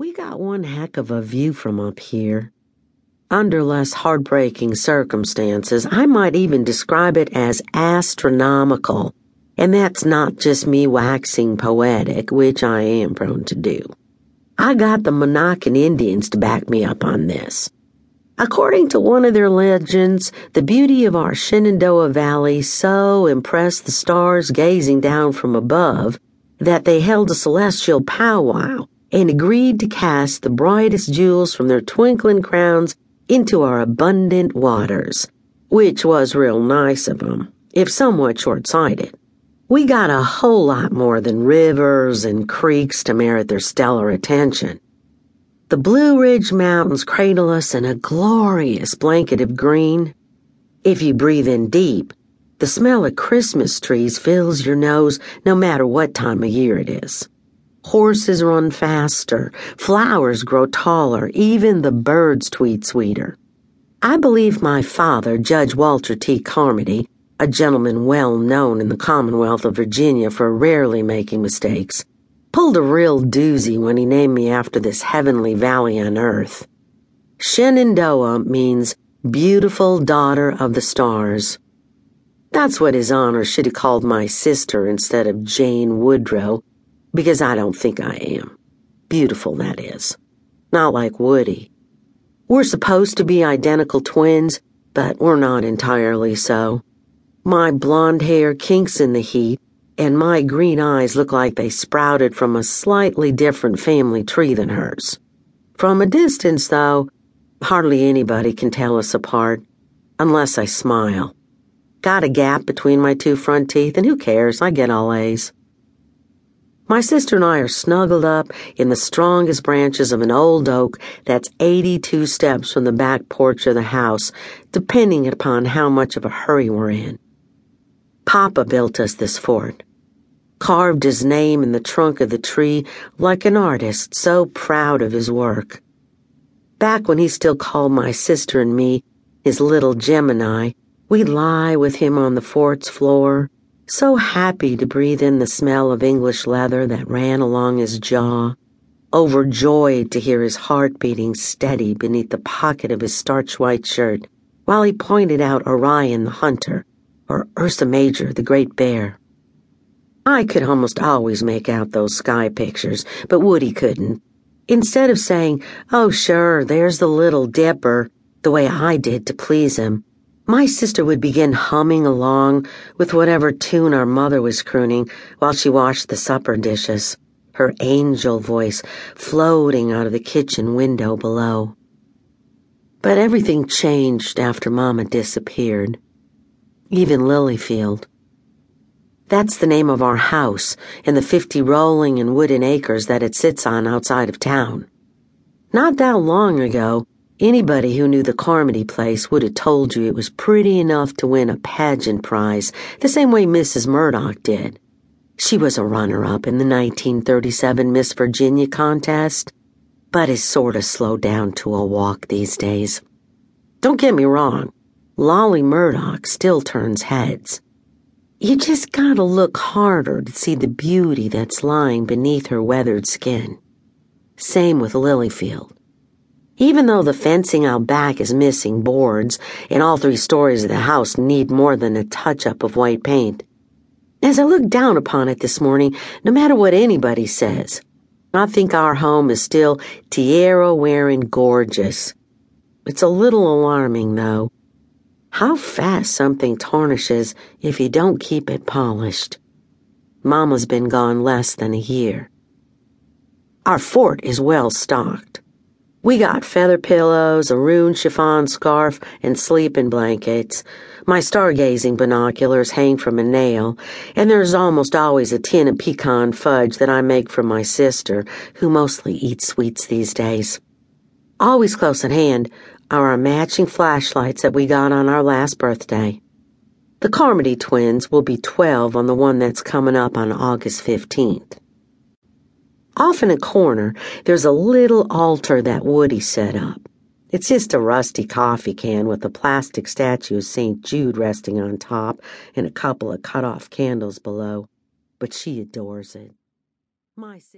We got one heck of a view from up here. Under less heartbreaking circumstances, I might even describe it as astronomical. And that's not just me waxing poetic, which I am prone to do. I got the Monacan Indians to back me up on this. According to one of their legends, the beauty of our Shenandoah Valley so impressed the stars gazing down from above that they held a celestial powwow and agreed to cast the brightest jewels from their twinkling crowns into our abundant waters, which was real nice of 'em, if somewhat short sighted. We got a whole lot more than rivers and creeks to merit their stellar attention. The Blue Ridge Mountains cradle us in a glorious blanket of green. If you breathe in deep, the smell of Christmas trees fills your nose no matter what time of year it is. Horses run faster, flowers grow taller, even the birds tweet sweeter. I believe my father, Judge Walter T. Carmody, a gentleman well known in the Commonwealth of Virginia for rarely making mistakes, pulled a real doozy when he named me after this heavenly valley on earth. Shenandoah means beautiful daughter of the stars. That's what his honor should have called my sister instead of Jane Woodrow, because I don't think I am. Beautiful, that is. Not like Woody. We're supposed to be identical twins, but we're not entirely so. My blonde hair kinks in the heat, and my green eyes look like they sprouted from a slightly different family tree than hers. From a distance, though, hardly anybody can tell us apart, unless I smile. Got a gap between my two front teeth, and who cares? I get all A's. My sister and I are snuggled up in the strongest branches of an old oak that's 82 steps from the back porch of the house, depending upon how much of a hurry we're in. Papa built us this fort carved his name in the trunk of the tree like an artist so proud of his work. Back when he still called my sister and me his little Gemini, we'd lie with him on the fort's floor, so happy to breathe in the smell of English leather that ran along his jaw, overjoyed to hear his heart beating steady beneath the pocket of his starch white shirt while he pointed out Orion the hunter or Ursa Major the great bear. I could almost always make out those sky pictures, but Woody couldn't. Instead of saying, Oh, sure, there's the Little Dipper, the way I did to please him, my sister would begin humming along with whatever tune our mother was crooning while she washed the supper dishes, her angel voice floating out of the kitchen window below. But everything changed after Mama disappeared. Even Lilyfield. That's the name of our house and the 50 rolling and wooden acres that it sits on outside of town. Not that long ago, anybody who knew the Carmody place would have told you it was pretty enough to win a pageant prize, the same way Mrs. Murdoch did. She was a runner up in the 1937 Miss Virginia contest, but is sort of slowed down to a walk these days. Don't get me wrong, Lolly Murdoch still turns heads. You just gotta look harder to see the beauty that's lying beneath her weathered skin. Same with Lilyfield. Even though the fencing out back is missing boards and all three stories of the house need more than a touch up of white paint. As I look down upon it this morning, no matter what anybody says, I think our home is still tiara wearing gorgeous. It's a little alarming, though how fast something tarnishes if you don't keep it polished. Mama's been gone less than a year. Our fort is well stocked. We got feather pillows, a rune chiffon scarf, and sleeping blankets. My stargazing binoculars hang from a nail, and there's almost always a tin of pecan fudge that I make for my sister, who mostly eats sweets these days. Always close at hand are our matching flashlights that we got on our last birthday. The Carmody twins will be 12 on the one that's coming up on August 15th. Off in a corner, there's a little altar that Woody set up. It's just a rusty coffee can with a plastic statue of St. Jude resting on top and a couple of cut off candles below. But she adores it. My